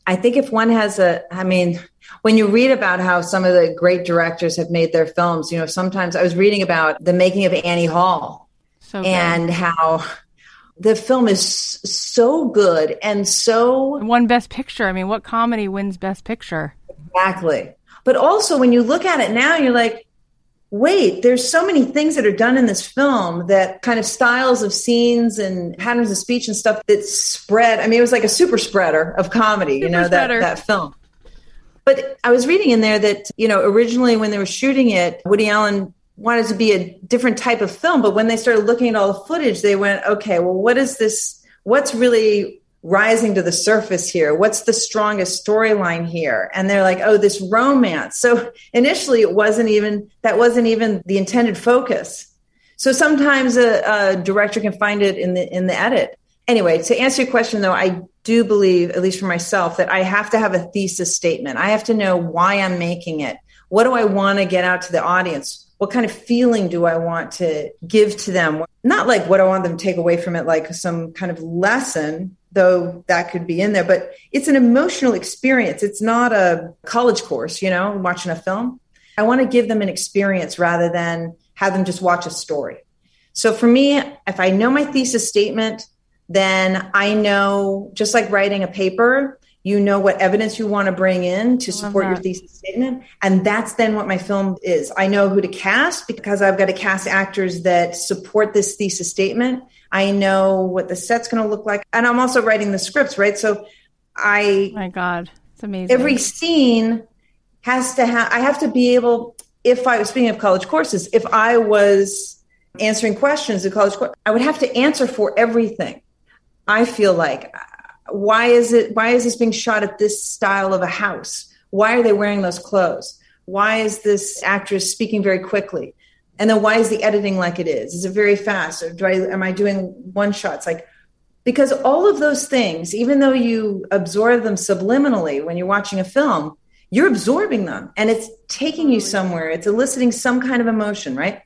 i think if won has a i mean when you read about how some of the great directors have made their films you know sometimes i was reading about the making of annie hall so and how the film is so good and so one best picture. I mean what comedy wins best picture? Exactly. But also when you look at it now you're like wait there's so many things that are done in this film that kind of styles of scenes and patterns of speech and stuff that spread i mean it was like a super spreader of comedy super you know that that film but i was reading in there that you know originally when they were shooting it woody allen wanted to be a different type of film. But when they started looking at all the footage, they went, okay, well, what is this? What's really rising to the surface here? What's the strongest storyline here? And they're like, oh, this romance. So initially, it wasn't even that wasn't even the intended focus. So sometimes a, a director can find it in the in the edit. Anyway, to answer your question, though, I do believe, at least for myself, that I have to have a thesis statement. I have to know why I'm making it. What do I want to get out to the audience? what kind of feeling do I want to give to them? Not like what I want them to take away from it, like some kind of lesson, though that could be in there, but it's an emotional experience. It's not a college course, you know, watching a film. I want to give them an experience rather than have them just watch a story. So for me, if I know my thesis statement, then I know, just like writing a paper, you know what evidence you want to bring in to support your thesis statement and that's then what my film is i know who to cast because i've got to cast actors that support this thesis statement i know what the set's going to look like. And i'm also writing the scripts right? So i my god it's amazing. Every scene has to have i have to be able if i was speaking of college courses if i was answering questions in college course i would have to answer for everything. I feel like why is it why is this being shot at this style of a house? Why are they wearing those clothes? Why is this actress speaking very quickly and then why is the editing like it is? Is it very fast? Or do i am i doing one shots? Like because all of those things even though you absorb them subliminally when you're watching a film you're absorbing them and it's taking you somewhere. It's eliciting some kind of emotion right?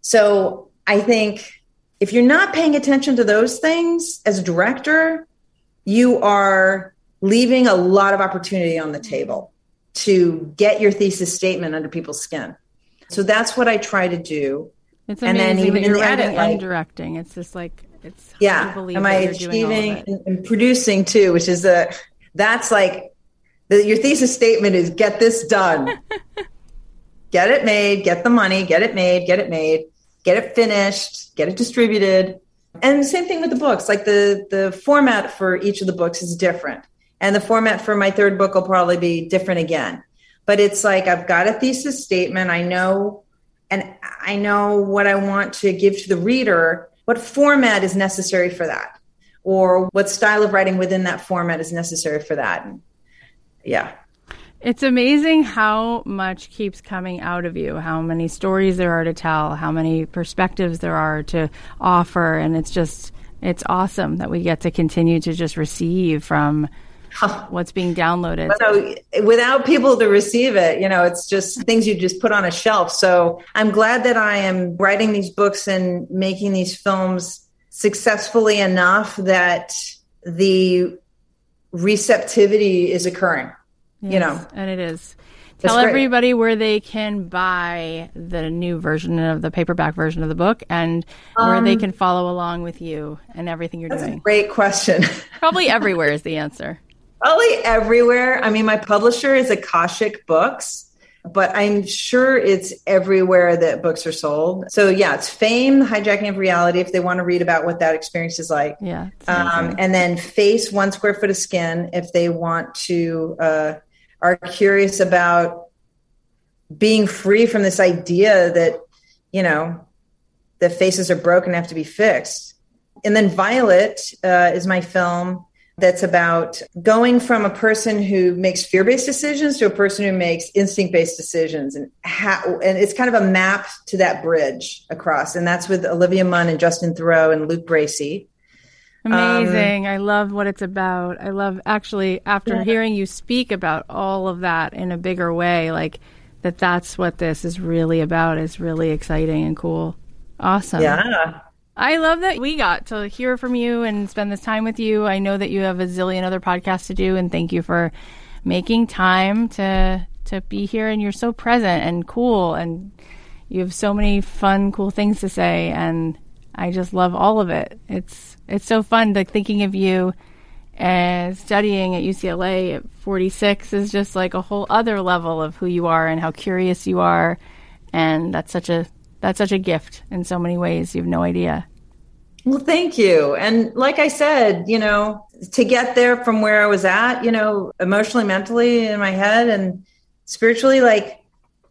So i think if you're not paying attention to those things as a director you are leaving a lot of opportunity on the table to get your thesis statement under people's skin. So that's what I try to do. It's amazing and then even in the writing edit, and directing, it's just like it's yeah. Am I achieving and producing too? Which is a that's like the, your thesis statement is get this done, get it made, get the money, get it made, get it made, get it finished, get it distributed, and the same thing with the books. Like the the format for each of the books is different. And the format for my third book will probably be different again. But it's like I've got a thesis statement. I know and I know what I want to give to the reader, what format is necessary for that, or what style of writing within that format is necessary for that. And yeah. It's amazing how much keeps coming out of you, how many stories there are to tell, how many perspectives there are to offer. And it's just, it's awesome that we get to continue to just receive from what's being downloaded. So without people to receive it, you know, it's just things you just put on a shelf. So I'm glad that I am writing these books and making these films successfully enough that the receptivity is occurring. Yes, you know, and it is. Tell everybody where they can buy the new version of the paperback version of the book and um, where they um, can follow along with you and everything you're that's doing. great question. Probably everywhere is the answer. Probably everywhere. I mean, my publisher is Akashic Books, but I'm sure it's everywhere that books are sold. So yeah, it's Fame, the hijacking of reality. If they want to read about what that experience is like, yeah. Um, and then Face, one square foot of skin. If they want to. Uh, are curious about being free from this idea that, you know, the faces are broken and have to be fixed. And then Violet uh, is my film that's about going from a person who makes fear-based decisions to a person who makes instinct-based decisions and how and it's kind of a map to that bridge across and that's with olivia munn and justin theroux and luke bracey Amazing. Um, I love what it's about. I love actually after yeah. hearing you speak about all of that in a bigger way, like that that's what this is really about is really exciting and cool. Awesome. Yeah. I love that we got to hear from you and spend this time with you. I know that you have a zillion other podcasts to do and thank you for making time to to be here and you're so present and cool and you have so many fun cool things to say and I just love all of it. It's it's so fun like thinking of you as studying at UCLA at 46 is just like a whole other level of who you are and how curious you are and that's such a that's such a gift in so many ways. You have no idea. Well, thank you. And like I said, you know, to get there from where I was at, you know, emotionally, mentally in my head and spiritually, like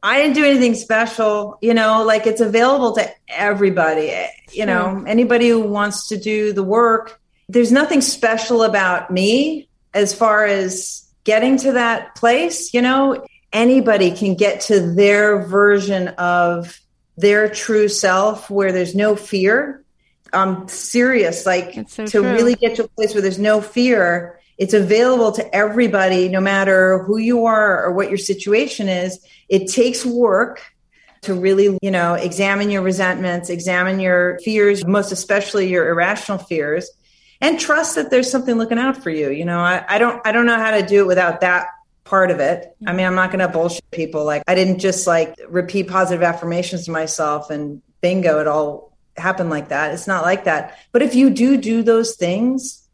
I didn't do anything special, you know, like it's available to everybody, eh, you know, anybody who wants to do the work. There's nothing special about me as far as getting to that place, you know, anybody can get to their version of their true self where there's no fear. I'm serious, like so to true. really get to a place where there's no fear it's available to everybody, no matter who you are or what your situation is. It takes work to really, you know, examine your resentments, examine your fears, most especially your irrational fears, and trust that there's something looking out for you. You know, I, I don't I don't know how to do it without that part of it. I mean, I'm not gonna bullshit people. Like I didn't just like repeat positive affirmations to myself and bingo, it all happened like that. It's not like that. But if you do do those things,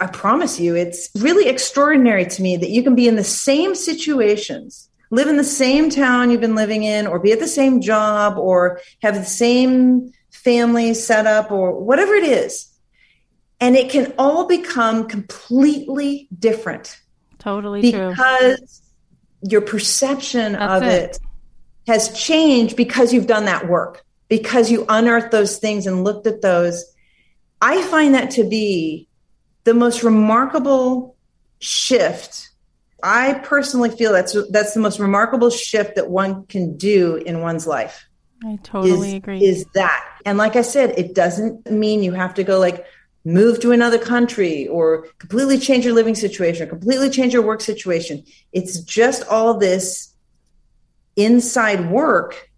I promise you, it's really extraordinary to me that you can be in the same situations, live in the same town you've been living in, or be at the same job, or have the same family set up, or whatever it is. And it can all become completely different. Totally true. because true. your perception That's of it. it has changed because you've done that work, because you unearthed those things and looked at those. I find that to be the most remarkable shift i personally feel that's that's the most remarkable shift that one can do in one's life i totally is, agree is that and like i said it doesn't mean you have to go like move to another country or completely change your living situation or completely change your work situation it's just all this inside work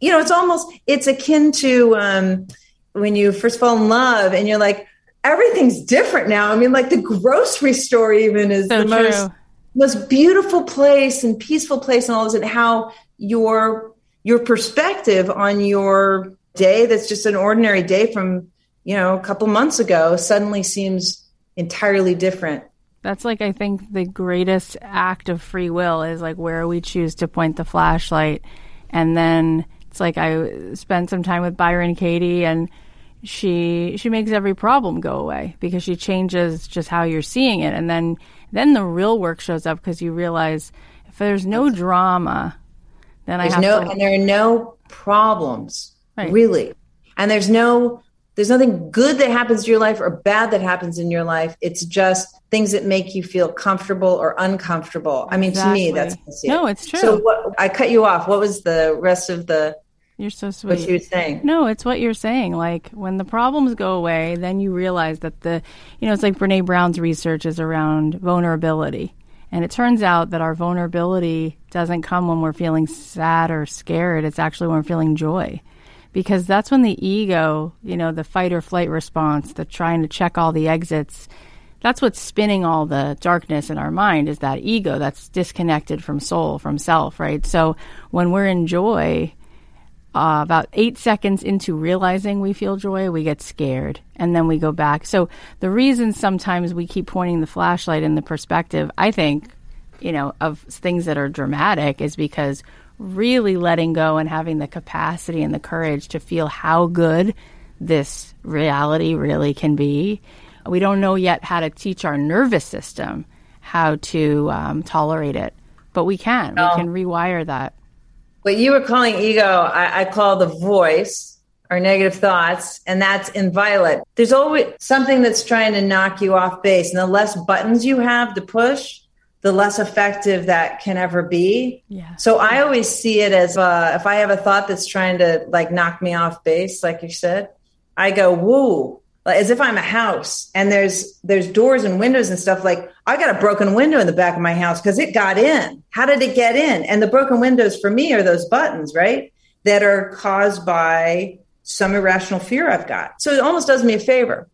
you know it's almost it's akin to um, when you first fall in love and you're like everything's different now. I mean, like the grocery store even is so the true. most most beautiful place and peaceful place and all this and how your your perspective on your day that's just an ordinary day from you know a couple months ago suddenly seems entirely different. That's like i think the greatest act of free will is like where we choose to point the flashlight. And then it's like i spent some time with byron katie and she she makes every problem go away because she changes just how you're seeing it. And then then the real work shows up because you realize if there's no drama then there's I have no to... and there are no problems right. really. And there's no there's nothing good that happens to your life or bad that happens in your life it's just things that make you feel comfortable or uncomfortable i mean exactly. to me that's no it's true so what, i cut you off what was the rest of the you're so sweet. What you were saying? No, it's what you're saying. Like when the problems go away, then you realize that the, you know, it's like Brene Brown's research is around vulnerability. And it turns out that our vulnerability doesn't come when we're feeling sad or scared. It's actually when we're feeling joy. Because that's when the ego, you know, the fight or flight response, the trying to check all the exits, that's what's spinning all the darkness in our mind is that ego that's disconnected from soul, from self, right? So when we're in joy, uh, about eight seconds into realizing we feel joy, we get scared and then we go back. So the reason sometimes we keep pointing the flashlight in the perspective, I think, you know, of things that are dramatic is because really letting go and having the capacity and the courage to feel how good this reality really can be. We don't know yet how to teach our nervous system how to um, tolerate it, but we can. We can rewire that what you were calling ego, I, I call the voice or negative thoughts, and that's in violet. There's always something that's trying to knock you off base, and the less buttons you have to push, the less effective that can ever be. Yeah. So I always see it as uh, if I have a thought that's trying to like knock me off base, like you said, I go, woo, like, as if I'm a house and there's there's doors and windows and stuff like I got a broken window in the back of my house because it got in. How did it get in? And the broken windows for me are those buttons, right? That are caused by some irrational fear I've got. So it almost does me a favor.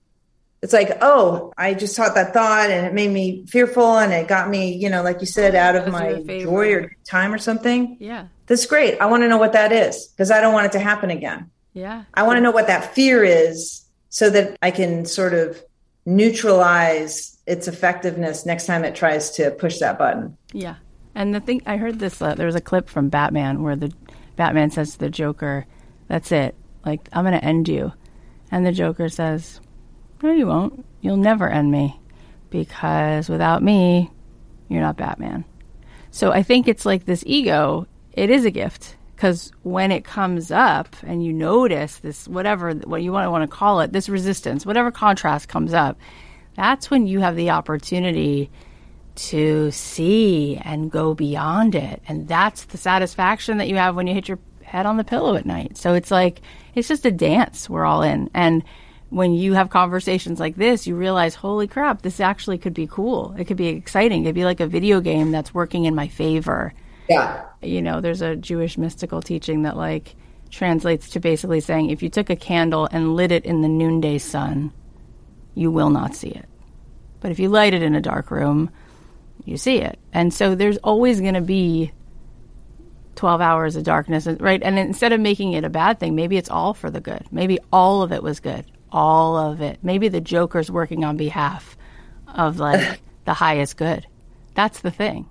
It's like, oh, I just thought that thought and it made me fearful and it got me, you know, like you said, out of my joy or time or something. Yeah. That's great. I want to know what that is because I don't want it to happen again. Yeah. I want to know what that fear is so that I can sort of neutralize its effectiveness next time it tries to push that button. Yeah. And the thing I heard this uh, there was a clip from Batman where the Batman says to the Joker, "That's it. Like I'm going to end you." And the Joker says, "No, you won't. You'll never end me because without me, you're not Batman." So I think it's like this ego, it is a gift because when it comes up and you notice this whatever what you want to want to call it this resistance whatever contrast comes up that's when you have the opportunity to see and go beyond it and that's the satisfaction that you have when you hit your head on the pillow at night so it's like it's just a dance we're all in and when you have conversations like this you realize holy crap this actually could be cool it could be exciting it could be like a video game that's working in my favor yeah. You know, there's a Jewish mystical teaching that like translates to basically saying if you took a candle and lit it in the noonday sun, you will not see it. But if you light it in a dark room, you see it. And so there's always going to be 12 hours of darkness, right? And instead of making it a bad thing, maybe it's all for the good. Maybe all of it was good. All of it. Maybe the Joker's working on behalf of like the highest good. That's the thing.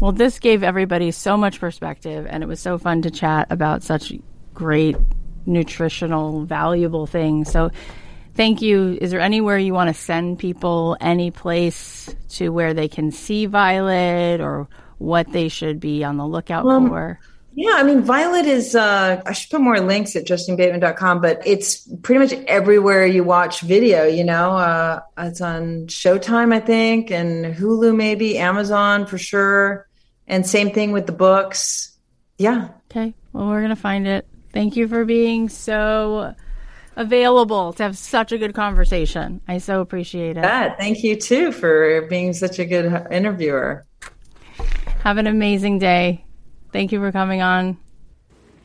Well, this gave everybody so much perspective, and it was so fun to chat about such great nutritional, valuable things. So, thank you. Is there anywhere you want to send people, any place to where they can see Violet or what they should be on the lookout um, for? Yeah, I mean, Violet is, uh, I should put more links at justinebateman.com, but it's pretty much everywhere you watch video, you know, uh, it's on Showtime, I think, and Hulu, maybe, Amazon for sure. And same thing with the books. Yeah. Okay. Well, we're going to find it. Thank you for being so available to have such a good conversation. I so appreciate it. Yeah, thank you too for being such a good interviewer. Have an amazing day. Thank you for coming on.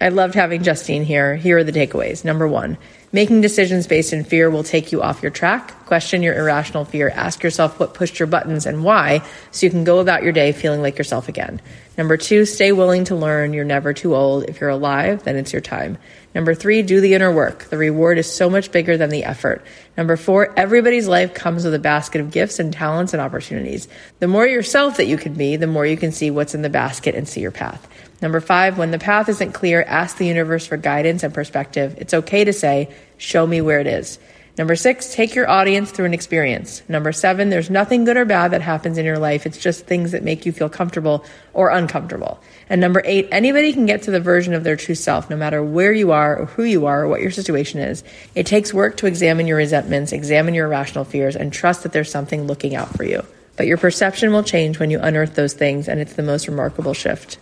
I loved having Justine here. Here are the takeaways. Number one, making decisions based in fear will take you off your track. Question your irrational fear. Ask yourself what pushed your buttons and why so you can go about your day feeling like yourself again. Number two, stay willing to learn. You're never too old. If you're alive, then it's your time. Number three, do the inner work. The reward is so much bigger than the effort. Number four, everybody's life comes with a basket of gifts and talents and opportunities. The more yourself that you can be, the more you can see what's in the basket and see your path. Number five, when the path isn't clear, ask the universe for guidance and perspective. It's okay to say, show me where it is. Number six, take your audience through an experience. Number seven, there's nothing good or bad that happens in your life. It's just things that make you feel comfortable or uncomfortable. And number eight, anybody can get to the version of their true self, no matter where you are or who you are or what your situation is. It takes work to examine your resentments, examine your irrational fears, and trust that there's something looking out for you. But your perception will change when you unearth those things, and it's the most remarkable shift.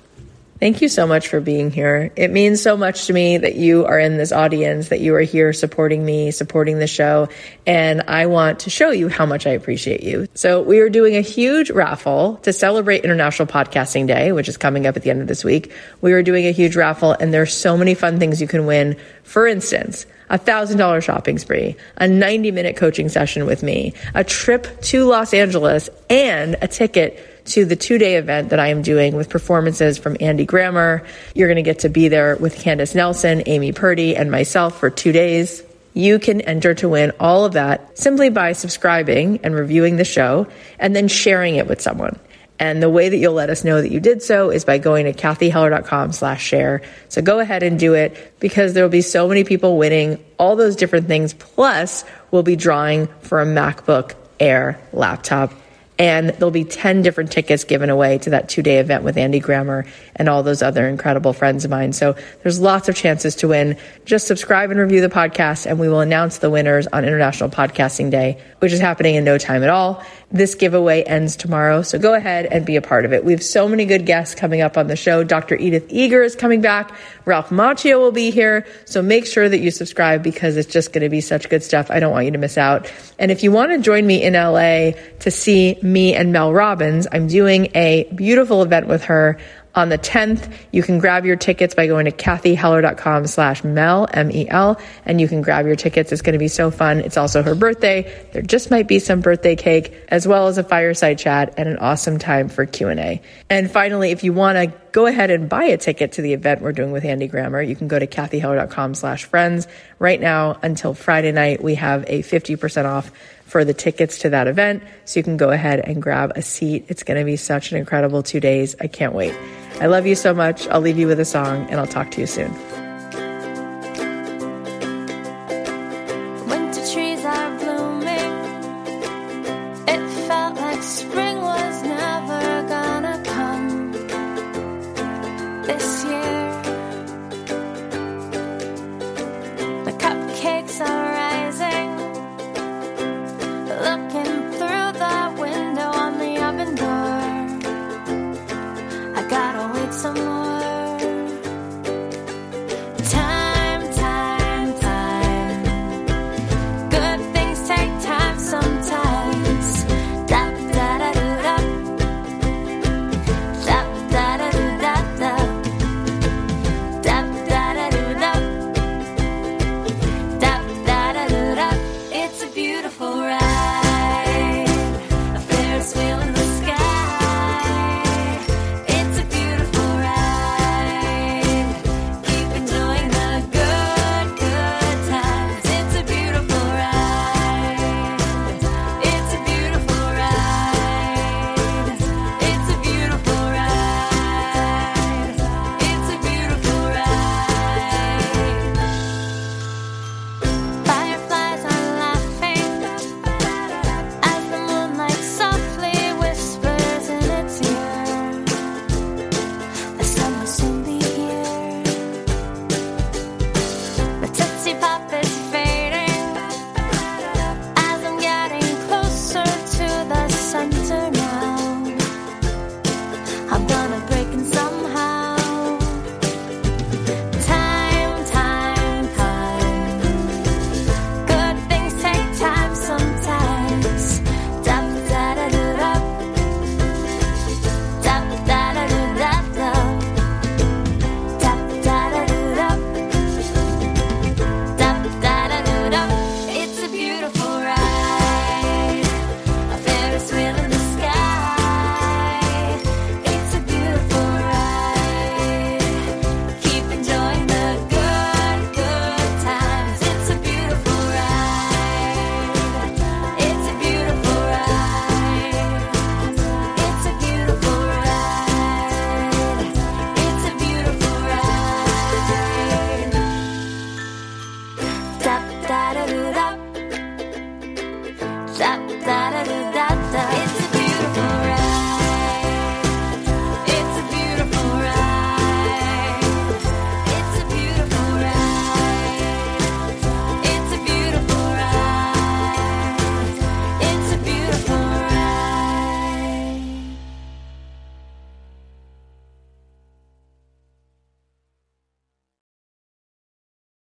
Thank you so much for being here. It means so much to me that you are in this audience, that you are here supporting me, supporting the show. And I want to show you how much I appreciate you. So we are doing a huge raffle to celebrate International Podcasting Day, which is coming up at the end of this week. We are doing a huge raffle and there's so many fun things you can win. For instance, a thousand dollar shopping spree, a 90 minute coaching session with me, a trip to Los Angeles, and a ticket to the two day event that I am doing with performances from Andy Grammer. You're going to get to be there with Candace Nelson, Amy Purdy, and myself for two days. You can enter to win all of that simply by subscribing and reviewing the show and then sharing it with someone. And the way that you'll let us know that you did so is by going to cathyheller.com slash share. So go ahead and do it because there will be so many people winning all those different things. Plus, we'll be drawing for a MacBook Air laptop And there'll be 10 different tickets given away to that two day event with Andy Grammer and all those other incredible friends of mine. So there's lots of chances to win. Just subscribe and review the podcast, and we will announce the winners on International Podcasting Day, which is happening in no time at all. This giveaway ends tomorrow, so go ahead and be a part of it. We have so many good guests coming up on the show. Dr. Edith Eger is coming back. Ralph Macchio will be here. So make sure that you subscribe because it's just going to be such good stuff. I don't want you to miss out. And if you want to join me in LA to see me and Mel Robbins, I'm doing a beautiful event with her on the 10th. You can grab your tickets by going to cathyheller.com slash mel, M-E-L, and you can grab your tickets. It's going to be so fun. It's also her birthday. There just might be some birthday cake as well as a fireside chat and an awesome time for Q&A. And finally, if you want to go ahead and buy a ticket to the event we're doing with Andy Grammer, you can go to cathyheller.com slash friends. Right now until Friday night, we have a 50% off for the tickets to that event. So you can go ahead and grab a seat. It's going to be such an incredible two days. I can't wait. I love you so much. I'll leave you with a song and I'll talk to you soon.